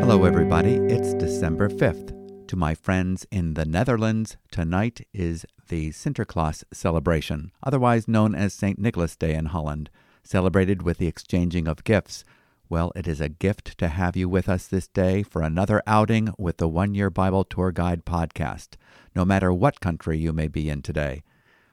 Hello, everybody. It's December 5th. To my friends in the Netherlands, tonight is the Sinterklaas celebration, otherwise known as St. Nicholas Day in Holland, celebrated with the exchanging of gifts. Well, it is a gift to have you with us this day for another outing with the One Year Bible Tour Guide podcast, no matter what country you may be in today.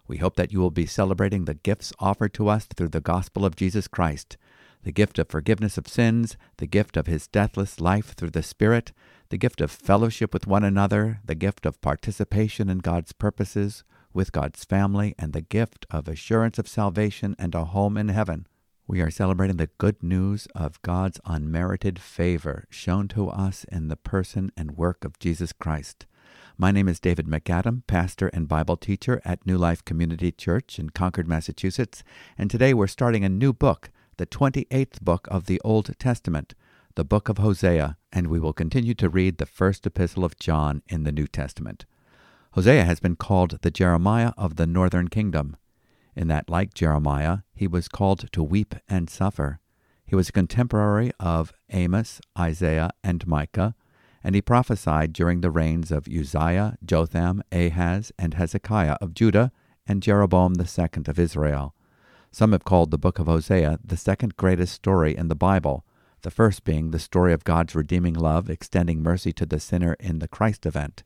We hope that you will be celebrating the gifts offered to us through the gospel of Jesus Christ the gift of forgiveness of sins, the gift of his deathless life through the Spirit, the gift of fellowship with one another, the gift of participation in God's purposes with God's family, and the gift of assurance of salvation and a home in heaven. We are celebrating the good news of God's unmerited favor shown to us in the person and work of Jesus Christ. My name is David MacAdam, pastor and Bible teacher at New Life Community Church in Concord, Massachusetts, and today we're starting a new book, the 28th book of the Old Testament, the book of Hosea, and we will continue to read the first epistle of John in the New Testament. Hosea has been called the Jeremiah of the northern kingdom, in that, like Jeremiah, he was called to weep and suffer. He was a contemporary of Amos, Isaiah, and Micah, and he prophesied during the reigns of Uzziah, Jotham, Ahaz, and Hezekiah of Judah, and Jeroboam the second of Israel. Some have called the book of Hosea the second greatest story in the Bible, the first being the story of God's redeeming love extending mercy to the sinner in the Christ event.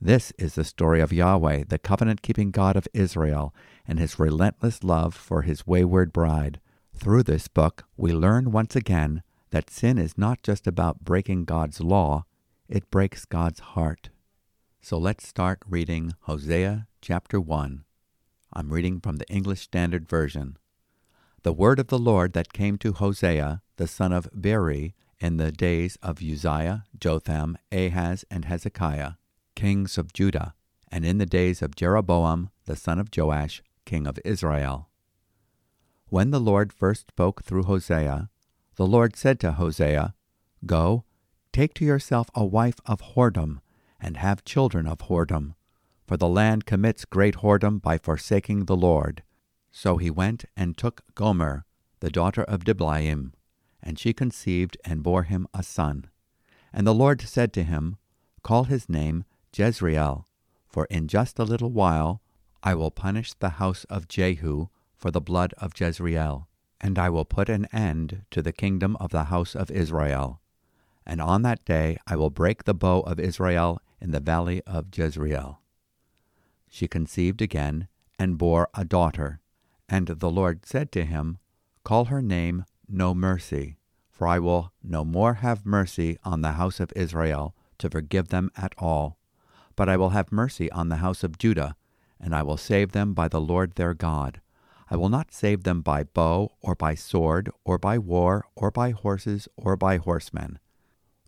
This is the story of Yahweh, the covenant keeping God of Israel, and his relentless love for his wayward bride. Through this book, we learn once again that sin is not just about breaking God's law, it breaks God's heart. So let's start reading Hosea chapter 1. I'm reading from the English Standard Version. The word of the Lord that came to Hosea, the son of Beeri, in the days of Uzziah, Jotham, Ahaz, and Hezekiah, kings of Judah, and in the days of Jeroboam, the son of Joash, king of Israel. When the Lord first spoke through Hosea, the Lord said to Hosea, Go, take to yourself a wife of whoredom, and have children of whoredom, for the land commits great whoredom by forsaking the Lord. So he went and took Gomer, the daughter of Diblaim, and she conceived and bore him a son. And the Lord said to him, Call his name Jezreel, for in just a little while I will punish the house of Jehu for the blood of Jezreel, and I will put an end to the kingdom of the house of Israel. And on that day I will break the bow of Israel in the valley of Jezreel. She conceived again and bore a daughter. And the Lord said to him, Call her name No Mercy, for I will no more have mercy on the house of Israel to forgive them at all, but I will have mercy on the house of Judah, and I will save them by the Lord their God. I will not save them by bow, or by sword, or by war, or by horses, or by horsemen.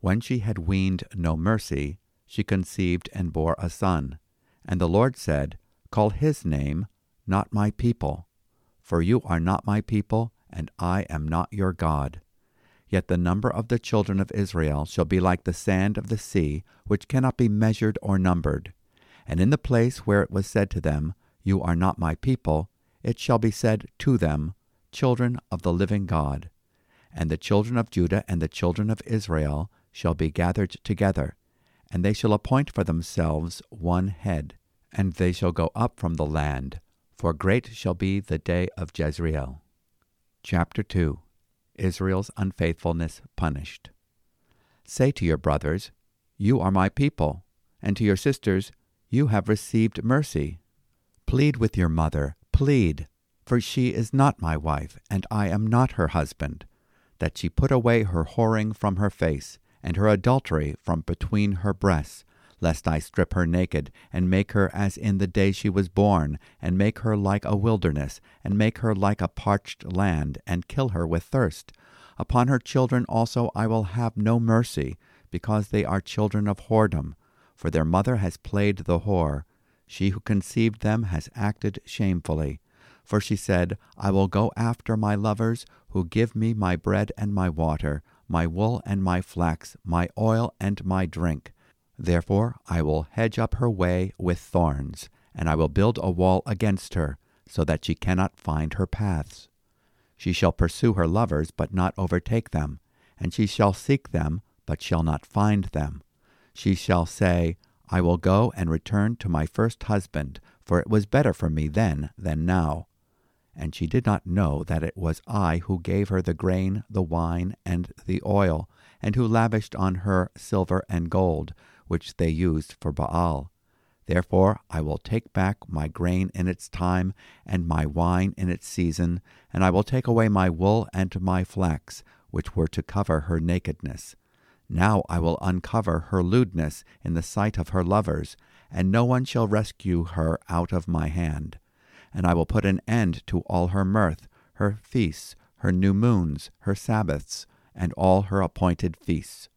When she had weaned no mercy, she conceived and bore a son. And the Lord said, Call his name, Not my people, for you are not my people, and I am not your God. Yet the number of the children of Israel shall be like the sand of the sea, which cannot be measured or numbered. And in the place where it was said to them, You are not my people, it shall be said to them, Children of the living God. And the children of Judah and the children of Israel shall be gathered together, and they shall appoint for themselves one head, and they shall go up from the land, for great shall be the day of Jezreel. Chapter 2 Israel's unfaithfulness punished. Say to your brothers, You are my people, and to your sisters, You have received mercy. Plead with your mother, plead, for she is not my wife, and I am not her husband, that she put away her whoring from her face, and her adultery from between her breasts, lest I strip her naked, and make her as in the day she was born, and make her like a wilderness, and make her like a parched land, and kill her with thirst. Upon her children also I will have no mercy, because they are children of whoredom, for their mother has played the whore. She who conceived them has acted shamefully. For she said, I will go after my lovers, who give me my bread and my water, my wool and my flax, my oil and my drink. Therefore I will hedge up her way with thorns, and I will build a wall against her, so that she cannot find her paths. She shall pursue her lovers, but not overtake them, and she shall seek them, but shall not find them. She shall say, I will go and return to my first husband, for it was better for me then than now. And she did not know that it was I who gave her the grain, the wine, and the oil, and who lavished on her silver and gold, which they used for Baal. Therefore I will take back my grain in its time, and my wine in its season, and I will take away my wool and my flax, which were to cover her nakedness. Now I will uncover her lewdness in the sight of her lovers, and no one shall rescue her out of my hand. And I will put an end to all her mirth, her feasts, her new moons, her Sabbaths, and all her appointed feasts.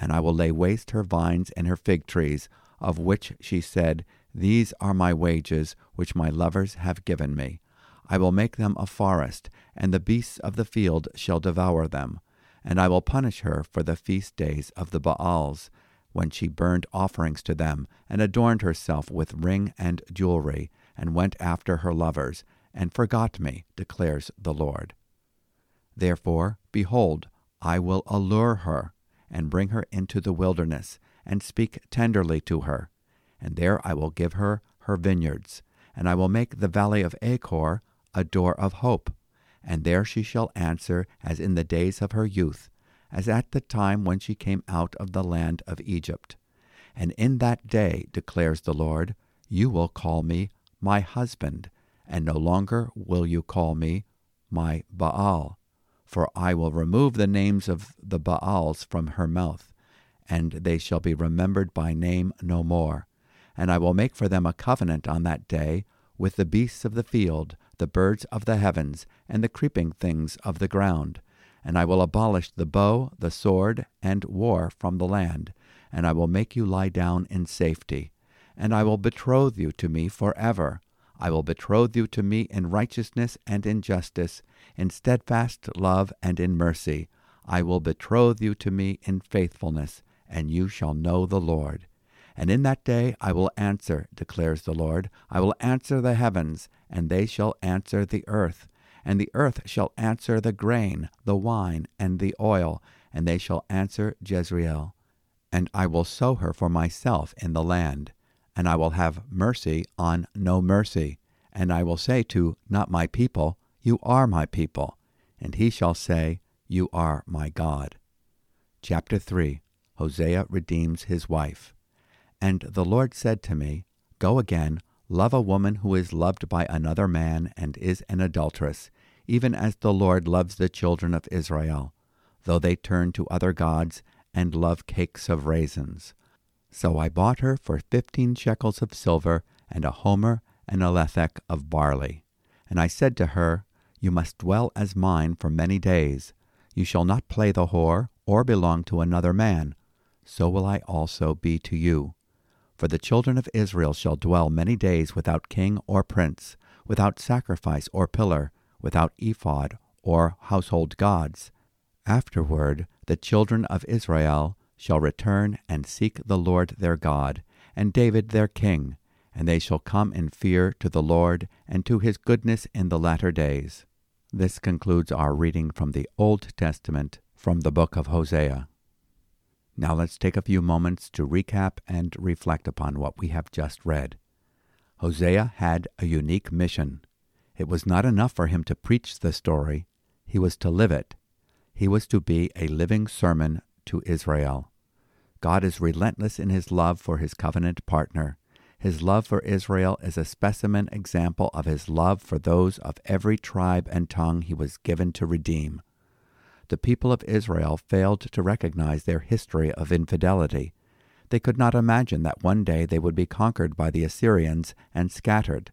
And I will lay waste her vines and her fig trees, of which she said, These are my wages, which my lovers have given me. I will make them a forest, and the beasts of the field shall devour them. And I will punish her for the feast days of the Baals, when she burned offerings to them, and adorned herself with ring and jewelry, and went after her lovers, and forgot me, declares the Lord. Therefore, behold, I will allure her, and bring her into the wilderness, and speak tenderly to her. And there I will give her her vineyards, and I will make the valley of Achor a door of hope. And there she shall answer as in the days of her youth, as at the time when she came out of the land of Egypt. And in that day, declares the Lord, you will call me my husband, and no longer will you call me my Baal, for I will remove the names of the Baals from her mouth, and they shall be remembered by name no more. And I will make for them a covenant on that day with the beasts of the field, the birds of the heavens, and the creeping things of the ground. And I will abolish the bow, the sword, and war from the land, and I will make you lie down in safety. And I will betroth you to me forever. I will betroth you to me in righteousness and in justice, in steadfast love and in mercy. I will betroth you to me in faithfulness and you shall know the Lord. And in that day I will answer, declares the Lord. I will answer the heavens, and they shall answer the earth. And the earth shall answer the grain, the wine, and the oil, and they shall answer Jezreel. And I will sow her for myself in the land. And I will have mercy on no mercy. And I will say to not my people, You are my people. And he shall say, You are my God. Chapter 3 Hosea redeems his wife. And the Lord said to me, Go again, love a woman who is loved by another man and is an adulteress, even as the Lord loves the children of Israel, though they turn to other gods and love cakes of raisins. So I bought her for fifteen shekels of silver and a homer and a lethech of barley. And I said to her, You must dwell as mine for many days. You shall not play the whore or belong to another man so will I also be to you. For the children of Israel shall dwell many days without king or prince, without sacrifice or pillar, without ephod or household gods. Afterward the children of Israel shall return and seek the Lord their God, and David their king, and they shall come in fear to the Lord and to his goodness in the latter days. This concludes our reading from the Old Testament from the book of Hosea. Now let's take a few moments to recap and reflect upon what we have just read. Hosea had a unique mission. It was not enough for him to preach the story, he was to live it. He was to be a living sermon to Israel. God is relentless in his love for his covenant partner. His love for Israel is a specimen example of his love for those of every tribe and tongue he was given to redeem the people of Israel failed to recognize their history of infidelity. They could not imagine that one day they would be conquered by the Assyrians and scattered.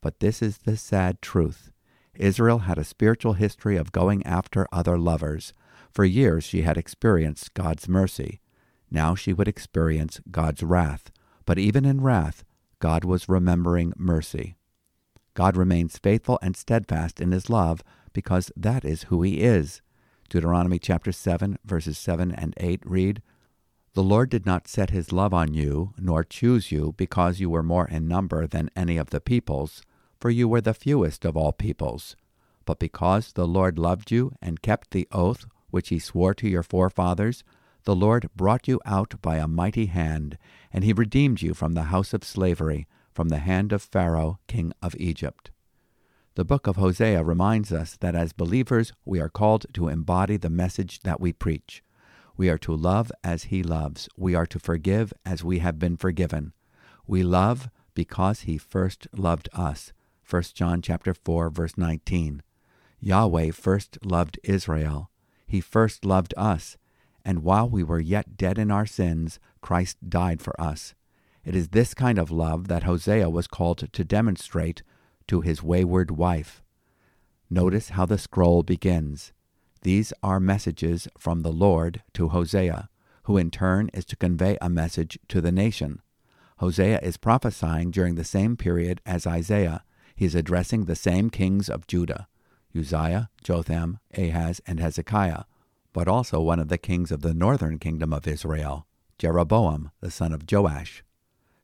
But this is the sad truth. Israel had a spiritual history of going after other lovers. For years she had experienced God's mercy. Now she would experience God's wrath. But even in wrath, God was remembering mercy. God remains faithful and steadfast in his love because that is who he is. Deuteronomy chapter 7, verses 7 and 8 read, The Lord did not set his love on you, nor choose you, because you were more in number than any of the peoples, for you were the fewest of all peoples. But because the Lord loved you and kept the oath which he swore to your forefathers, the Lord brought you out by a mighty hand, and he redeemed you from the house of slavery, from the hand of Pharaoh, king of Egypt. The book of Hosea reminds us that as believers we are called to embody the message that we preach. We are to love as he loves. We are to forgive as we have been forgiven. We love because he first loved us. 1 John chapter 4 verse 19. Yahweh first loved Israel. He first loved us, and while we were yet dead in our sins, Christ died for us. It is this kind of love that Hosea was called to demonstrate to his wayward wife. Notice how the scroll begins. These are messages from the Lord to Hosea, who in turn is to convey a message to the nation. Hosea is prophesying during the same period as Isaiah. He is addressing the same kings of Judah Uzziah, Jotham, Ahaz, and Hezekiah, but also one of the kings of the northern kingdom of Israel, Jeroboam, the son of Joash.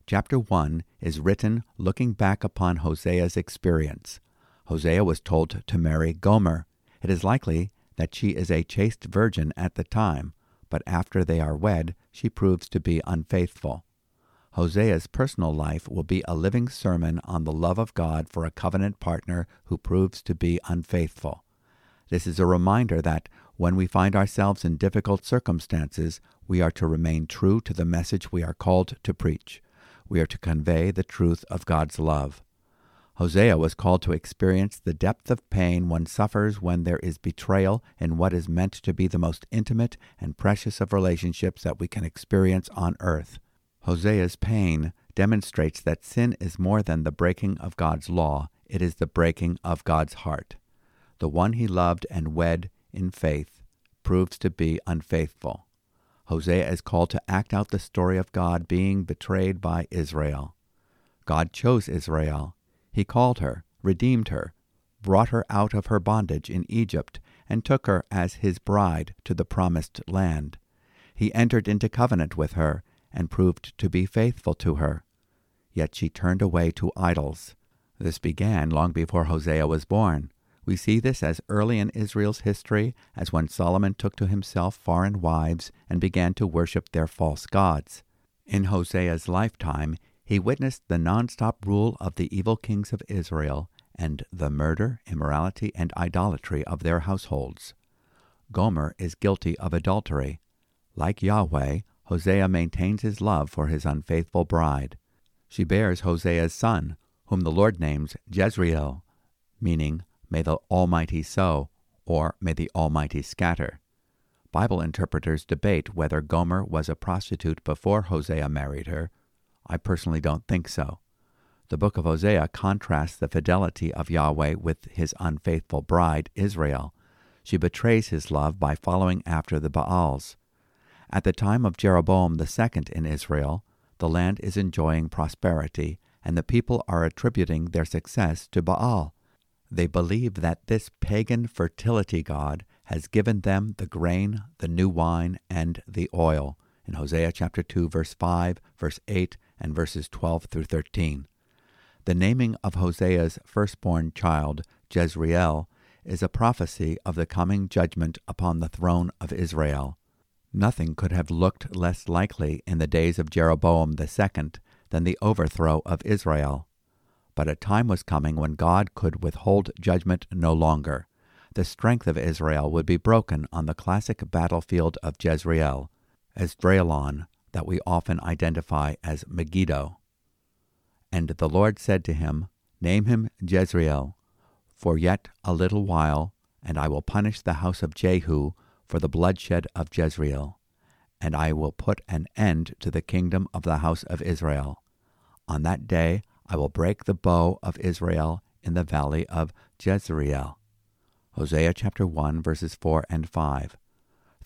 Chapter 1 is written looking back upon Hosea's experience. Hosea was told to marry Gomer. It is likely that she is a chaste virgin at the time, but after they are wed, she proves to be unfaithful. Hosea's personal life will be a living sermon on the love of God for a covenant partner who proves to be unfaithful. This is a reminder that when we find ourselves in difficult circumstances, we are to remain true to the message we are called to preach. We are to convey the truth of God's love. Hosea was called to experience the depth of pain one suffers when there is betrayal in what is meant to be the most intimate and precious of relationships that we can experience on earth. Hosea's pain demonstrates that sin is more than the breaking of God's law, it is the breaking of God's heart. The one he loved and wed in faith proves to be unfaithful. Hosea is called to act out the story of God being betrayed by Israel. God chose Israel. He called her, redeemed her, brought her out of her bondage in Egypt, and took her as his bride to the promised land. He entered into covenant with her and proved to be faithful to her. Yet she turned away to idols. This began long before Hosea was born. We see this as early in Israel's history as when Solomon took to himself foreign wives and began to worship their false gods. In Hosea's lifetime, he witnessed the non-stop rule of the evil kings of Israel and the murder, immorality, and idolatry of their households. Gomer is guilty of adultery. Like Yahweh, Hosea maintains his love for his unfaithful bride. She bears Hosea's son, whom the Lord names Jezreel, meaning, May the Almighty sow, or May the Almighty scatter. Bible interpreters debate whether Gomer was a prostitute before Hosea married her. I personally don't think so. The book of Hosea contrasts the fidelity of Yahweh with his unfaithful bride, Israel. She betrays his love by following after the Baals. At the time of Jeroboam II in Israel, the land is enjoying prosperity, and the people are attributing their success to Baal. They believe that this pagan fertility god has given them the grain, the new wine, and the oil. In Hosea chapter 2, verse 5, verse 8, and verses 12 through 13. The naming of Hosea's firstborn child, Jezreel, is a prophecy of the coming judgment upon the throne of Israel. Nothing could have looked less likely in the days of Jeroboam II than the overthrow of Israel. But a time was coming when God could withhold judgment no longer. The strength of Israel would be broken on the classic battlefield of Jezreel, as Esdraelon, that we often identify as Megiddo. And the Lord said to him, Name him Jezreel, for yet a little while, and I will punish the house of Jehu for the bloodshed of Jezreel, and I will put an end to the kingdom of the house of Israel. On that day I will break the bow of Israel in the valley of Jezreel. Hosea chapter 1 verses 4 and 5.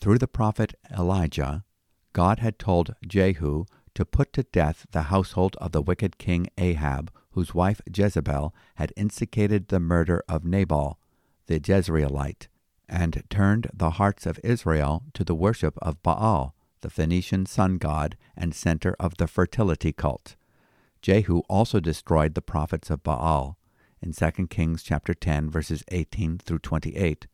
Through the prophet Elijah, God had told Jehu to put to death the household of the wicked king Ahab, whose wife Jezebel had instigated the murder of Nabal, the Jezreelite, and turned the hearts of Israel to the worship of Baal, the Phoenician sun god and center of the fertility cult. Jehu also destroyed the prophets of Baal. In 2 Kings chapter 10 verses 18 through 28,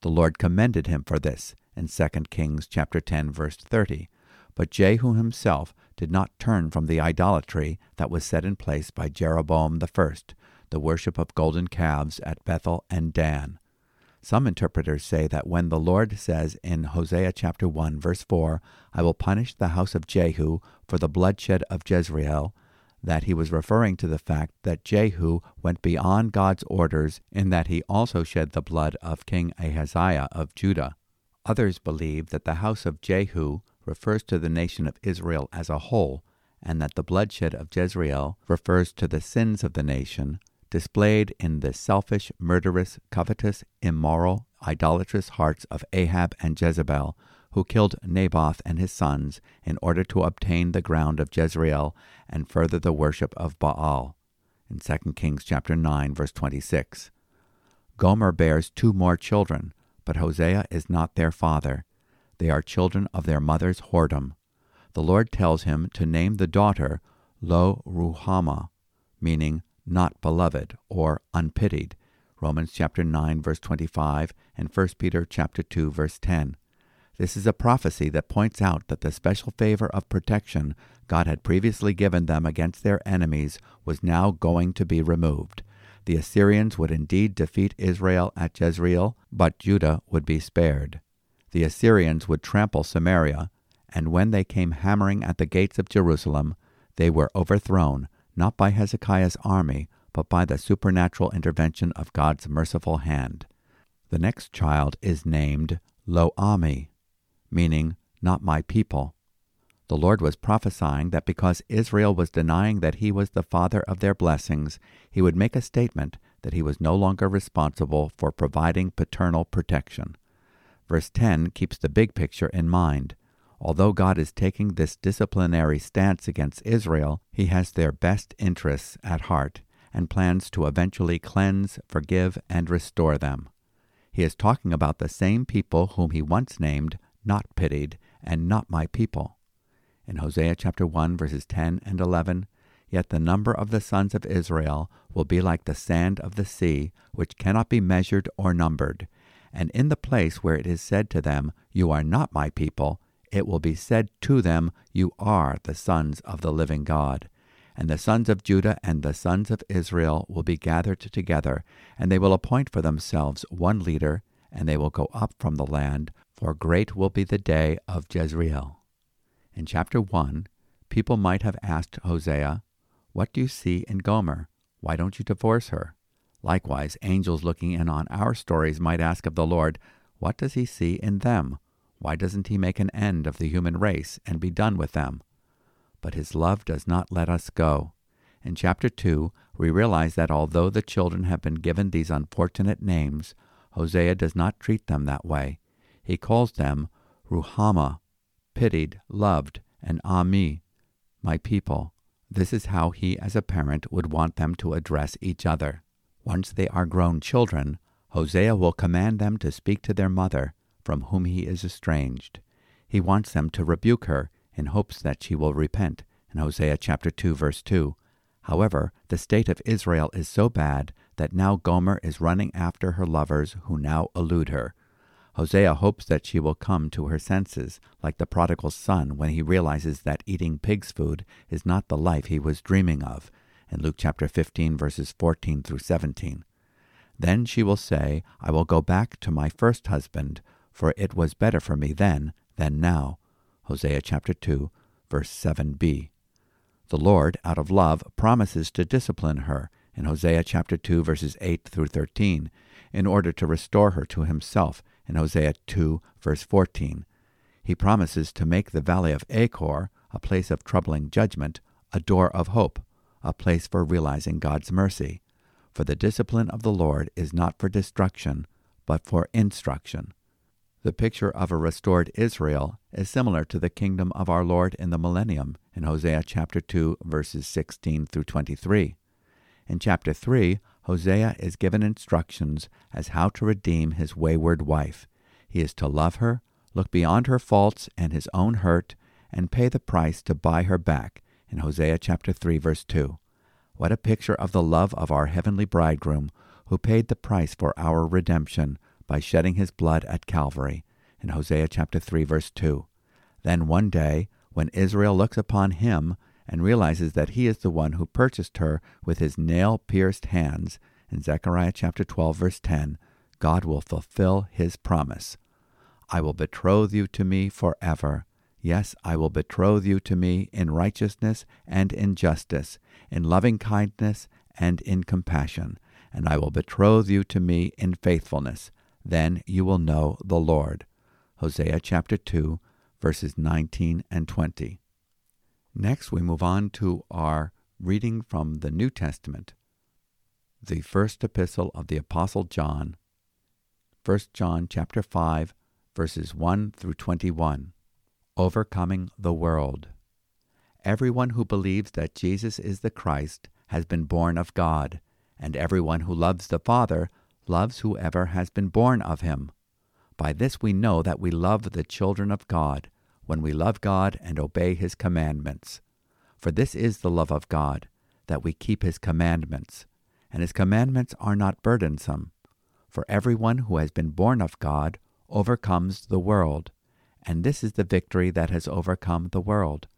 the Lord commended him for this in 2 Kings chapter 10 verse 30. But Jehu himself did not turn from the idolatry that was set in place by Jeroboam the first, the worship of golden calves at Bethel and Dan. Some interpreters say that when the Lord says in Hosea chapter 1 verse 4, I will punish the house of Jehu for the bloodshed of Jezreel, that he was referring to the fact that Jehu went beyond God's orders in that he also shed the blood of King Ahaziah of Judah. Others believe that the house of Jehu refers to the nation of Israel as a whole, and that the bloodshed of Jezreel refers to the sins of the nation, displayed in the selfish, murderous, covetous, immoral, idolatrous hearts of Ahab and Jezebel, who killed Naboth and his sons in order to obtain the ground of Jezreel and further the worship of Baal. In 2 Kings chapter 9 verse 26. Gomer bears two more children, but Hosea is not their father. They are children of their mother's whoredom. The Lord tells him to name the daughter Lo Ruhamah, meaning not beloved or unpitied. Romans chapter 9 verse 25 and 1 Peter chapter 2 verse 10. This is a prophecy that points out that the special favor of protection God had previously given them against their enemies was now going to be removed. The Assyrians would indeed defeat Israel at Jezreel, but Judah would be spared. The Assyrians would trample Samaria, and when they came hammering at the gates of Jerusalem, they were overthrown, not by Hezekiah's army, but by the supernatural intervention of God's merciful hand. The next child is named Lo Ammi, meaning not my people. The Lord was prophesying that because Israel was denying that he was the father of their blessings, he would make a statement that he was no longer responsible for providing paternal protection. Verse 10 keeps the big picture in mind. Although God is taking this disciplinary stance against Israel, he has their best interests at heart and plans to eventually cleanse, forgive, and restore them. He is talking about the same people whom he once named not pitied, and not my people. In Hosea chapter 1 verses 10 and 11, Yet the number of the sons of Israel will be like the sand of the sea, which cannot be measured or numbered. And in the place where it is said to them, You are not my people, it will be said to them, You are the sons of the living God. And the sons of Judah and the sons of Israel will be gathered together, and they will appoint for themselves one leader, and they will go up from the land, for great will be the day of Jezreel. In chapter 1, people might have asked Hosea, What do you see in Gomer? Why don't you divorce her? Likewise, angels looking in on our stories might ask of the Lord, What does he see in them? Why doesn't he make an end of the human race and be done with them? But his love does not let us go. In chapter 2, we realize that although the children have been given these unfortunate names, Hosea does not treat them that way. He calls them Ruhamah, pitied, loved, and Ammi, my people. This is how he, as a parent, would want them to address each other. Once they are grown children, Hosea will command them to speak to their mother, from whom he is estranged. He wants them to rebuke her in hopes that she will repent, in Hosea chapter 2 verse 2. However, the state of Israel is so bad that now Gomer is running after her lovers who now elude her. Hosea hopes that she will come to her senses, like the prodigal son when he realizes that eating pig's food is not the life he was dreaming of, in Luke chapter 15, verses 14 through 17. Then she will say, I will go back to my first husband, for it was better for me then than now. Hosea chapter 2, verse 7b. The Lord, out of love, promises to discipline her in Hosea chapter 2, verses 8 through 13, in order to restore her to himself in Hosea 2, verse 14. He promises to make the valley of Achor, a place of troubling judgment, a door of hope, a place for realizing God's mercy. For the discipline of the Lord is not for destruction, but for instruction. The picture of a restored Israel is similar to the kingdom of our Lord in the millennium in Hosea chapter 2 verses 16 through 23. In chapter 3, Hosea is given instructions as how to redeem his wayward wife. He is to love her, look beyond her faults and his own hurt, and pay the price to buy her back in Hosea chapter 3 verse 2. What a picture of the love of our heavenly bridegroom, who paid the price for our redemption by shedding his blood at Calvary, in Hosea chapter 3 verse 2. Then one day, when Israel looks upon him and realizes that he is the one who purchased her with his nail-pierced hands, in Zechariah chapter 12 verse 10, God will fulfill his promise. I will betroth you to me forever. Yes, I will betroth you to me in righteousness and in justice, in loving kindness and in compassion, and I will betroth you to me in faithfulness. Then you will know the Lord. Hosea chapter 2, verses 19 and 20. Next, we move on to our reading from the New Testament, the first epistle of the Apostle John, 1 John chapter 5, verses 1 through 21. Overcoming the world. Everyone who believes that Jesus is the Christ has been born of God, and everyone who loves the Father loves whoever has been born of him. By this we know that we love the children of God, when we love God and obey his commandments. For this is the love of God, that we keep his commandments, and his commandments are not burdensome. For everyone who has been born of God overcomes the world, and this is the victory that has overcome the world,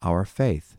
our faith.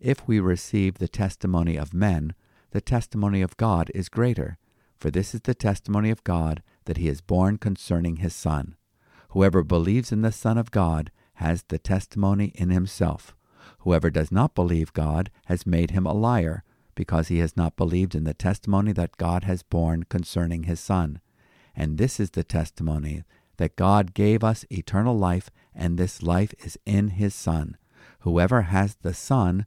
If we receive the testimony of men, the testimony of God is greater, for this is the testimony of God that he is borne concerning his Son. Whoever believes in the Son of God has the testimony in himself. Whoever does not believe God has made him a liar, because he has not believed in the testimony that God has borne concerning his Son. And this is the testimony that God gave us eternal life, and this life is in his Son. Whoever has the Son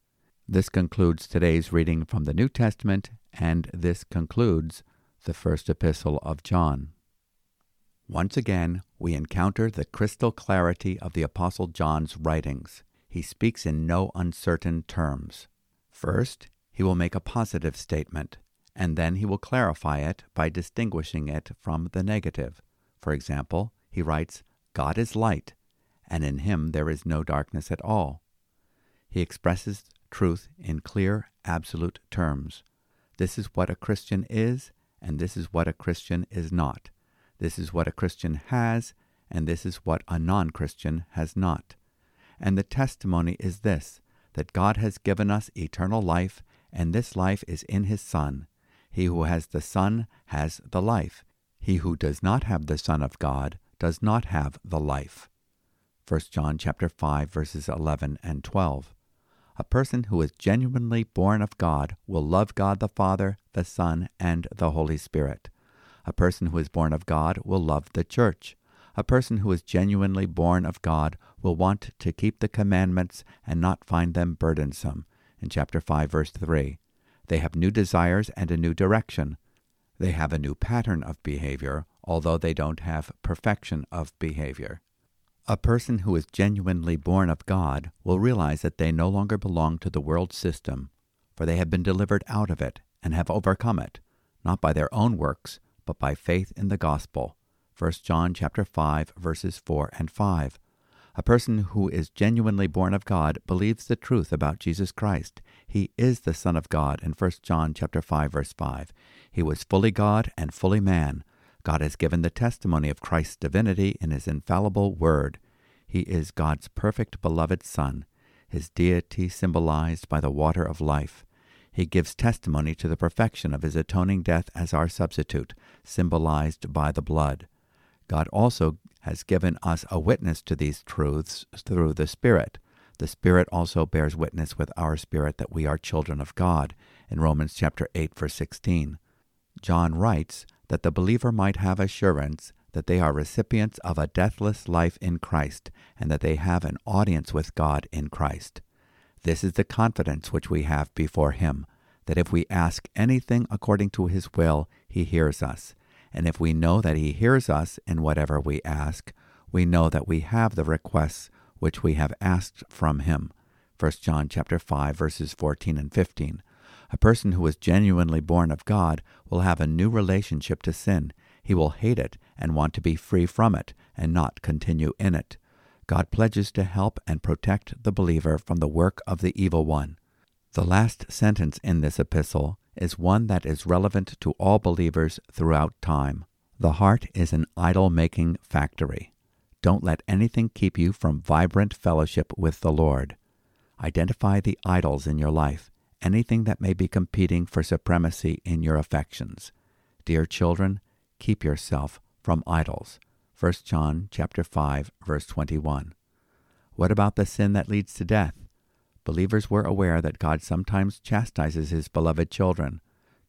This concludes today's reading from the New Testament, and this concludes the first epistle of John. Once again, we encounter the crystal clarity of the Apostle John's writings. He speaks in no uncertain terms. First, he will make a positive statement, and then he will clarify it by distinguishing it from the negative. For example, he writes, God is light, and in him there is no darkness at all. He expresses truth in clear, absolute terms. This is what a Christian is, and this is what a Christian is not. This is what a Christian has, and this is what a non Christian has not. And the testimony is this that God has given us eternal life, and this life is in his Son. He who has the Son has the life. He who does not have the Son of God does not have the life. 1 John chapter 5 verses 11 and 12. A person who is genuinely born of God will love God the Father, the Son, and the Holy Spirit. A person who is born of God will love the church. A person who is genuinely born of God will want to keep the commandments and not find them burdensome. In chapter 5, verse 3, they have new desires and a new direction. They have a new pattern of behavior, although they don't have perfection of behavior. A person who is genuinely born of God will realize that they no longer belong to the world system, for they have been delivered out of it and have overcome it, not by their own works, but by faith in the gospel. 1 John chapter 5 verses 4 and 5. A person who is genuinely born of God believes the truth about Jesus Christ. He is the Son of God in 1 John chapter 5 verse 5. He was fully God and fully man. God has given the testimony of Christ's divinity in his infallible word. He is God's perfect beloved Son, his deity symbolized by the water of life. He gives testimony to the perfection of his atoning death as our substitute, symbolized by the blood. God also has given us a witness to these truths through the Spirit. The Spirit also bears witness with our spirit that we are children of God, in Romans chapter 8 verse 16. John writes that the believer might have assurance that they are recipients of a deathless life in Christ and that they have an audience with God in Christ. This is the confidence which we have before Him, that if we ask anything according to His will, He hears us. And if we know that He hears us in whatever we ask, we know that we have the requests which we have asked from Him. 1 John chapter 5 verses 14 and 15. A person who is genuinely born of God will have a new relationship to sin. He will hate it and want to be free from it and not continue in it. God pledges to help and protect the believer from the work of the evil one. The last sentence in this epistle is one that is relevant to all believers throughout time. The heart is an idol making factory. Don't let anything keep you from vibrant fellowship with the Lord. Identify the idols in your life, anything that may be competing for supremacy in your affections. Dear children, keep yourself from idols. 1 John chapter 5 verse 21. What about the sin that leads to death? Believers were aware that God sometimes chastises his beloved children.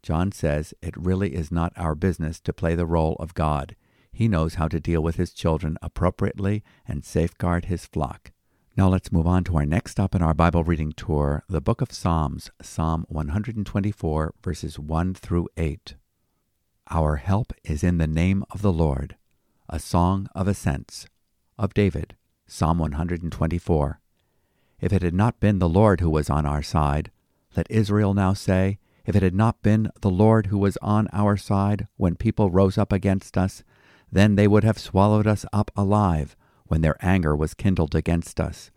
John says it really is not our business to play the role of God. He knows how to deal with his children appropriately and safeguard his flock. Now let's move on to our next stop in our Bible reading tour, the book of Psalms, Psalm 124, verses 1 through 8. Our help is in the name of the Lord a Song of Ascents of David, Psalm 124. If it had not been the Lord who was on our side, let Israel now say, if it had not been the Lord who was on our side when people rose up against us, then they would have swallowed us up alive when their anger was kindled against us.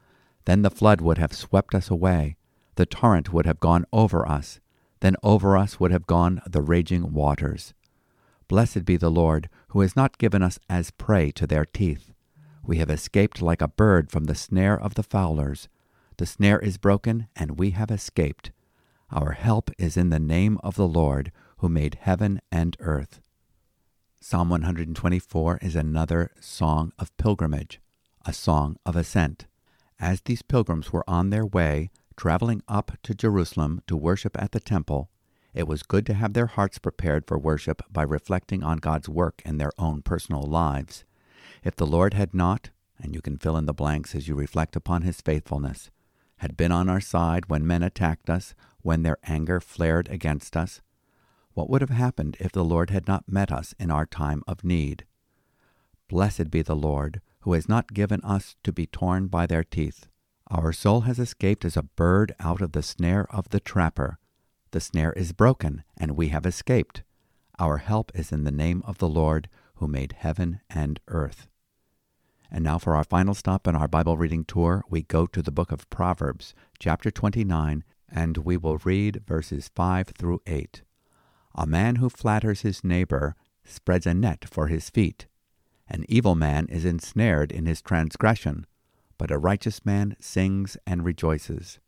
Then the flood would have swept us away, the torrent would have gone over us, then over us would have gone the raging waters. Blessed be the Lord, who has not given us as prey to their teeth. We have escaped like a bird from the snare of the fowlers. The snare is broken, and we have escaped. Our help is in the name of the Lord, who made heaven and earth. Psalm 124 is another song of pilgrimage, a song of ascent. As these pilgrims were on their way, traveling up to Jerusalem to worship at the temple, it was good to have their hearts prepared for worship by reflecting on God's work in their own personal lives. If the Lord had not, and you can fill in the blanks as you reflect upon his faithfulness, had been on our side when men attacked us, when their anger flared against us, what would have happened if the Lord had not met us in our time of need? Blessed be the Lord, who has not given us to be torn by their teeth. Our soul has escaped as a bird out of the snare of the trapper. The snare is broken, and we have escaped. Our help is in the name of the Lord, who made heaven and earth. And now, for our final stop in our Bible reading tour, we go to the book of Proverbs, chapter 29, and we will read verses 5 through 8. A man who flatters his neighbor spreads a net for his feet. An evil man is ensnared in his transgression, but a righteous man sings and rejoices.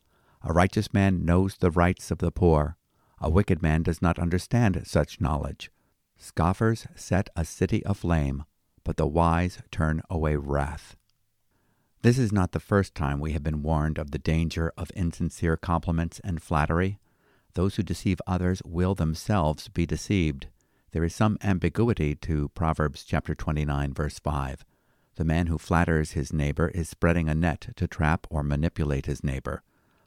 A righteous man knows the rights of the poor. A wicked man does not understand such knowledge. Scoffers set a city aflame, but the wise turn away wrath. This is not the first time we have been warned of the danger of insincere compliments and flattery. Those who deceive others will themselves be deceived. There is some ambiguity to Proverbs chapter 29 verse 5. The man who flatters his neighbor is spreading a net to trap or manipulate his neighbor,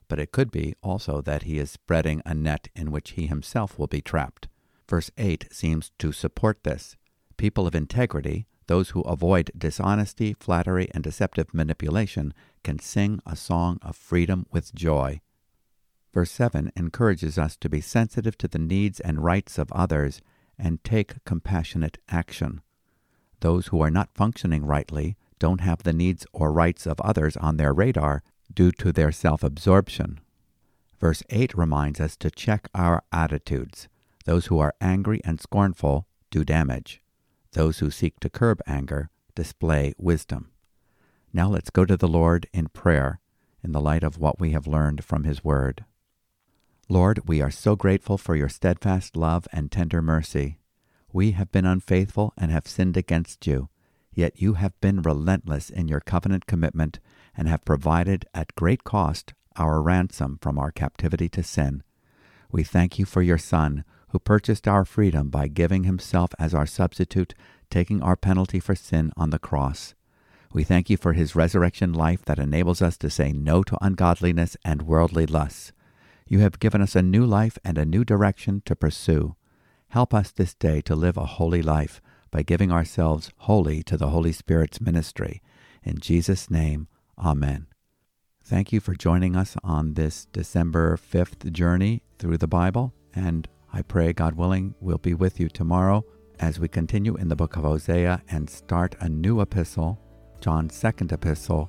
but it could be also that he is spreading a net in which he himself will be trapped. Verse 8 seems to support this. People of integrity, those who avoid dishonesty, flattery, and deceptive manipulation, can sing a song of freedom with joy. Verse 7 encourages us to be sensitive to the needs and rights of others and take compassionate action. Those who are not functioning rightly don't have the needs or rights of others on their radar due to their self absorption. Verse 8 reminds us to check our attitudes. Those who are angry and scornful do damage. Those who seek to curb anger display wisdom. Now let's go to the Lord in prayer in the light of what we have learned from His Word. Lord, we are so grateful for your steadfast love and tender mercy. We have been unfaithful and have sinned against you, yet you have been relentless in your covenant commitment and have provided at great cost our ransom from our captivity to sin. We thank you for your Son, who purchased our freedom by giving himself as our substitute, taking our penalty for sin on the cross. We thank you for his resurrection life that enables us to say no to ungodliness and worldly lusts. You have given us a new life and a new direction to pursue. Help us this day to live a holy life by giving ourselves wholly to the Holy Spirit's ministry. In Jesus' name, Amen. Thank you for joining us on this December 5th journey through the Bible, and I pray, God willing, we'll be with you tomorrow as we continue in the book of Hosea and start a new epistle, John's second epistle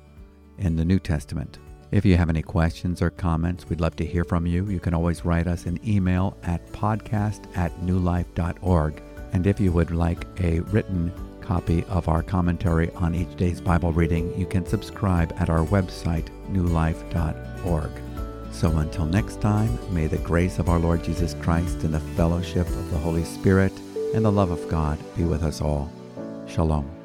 in the New Testament. If you have any questions or comments, we'd love to hear from you. You can always write us an email at podcast at newlife.org. And if you would like a written copy of our commentary on each day's Bible reading, you can subscribe at our website, newlife.org. So until next time, may the grace of our Lord Jesus Christ and the fellowship of the Holy Spirit and the love of God be with us all. Shalom.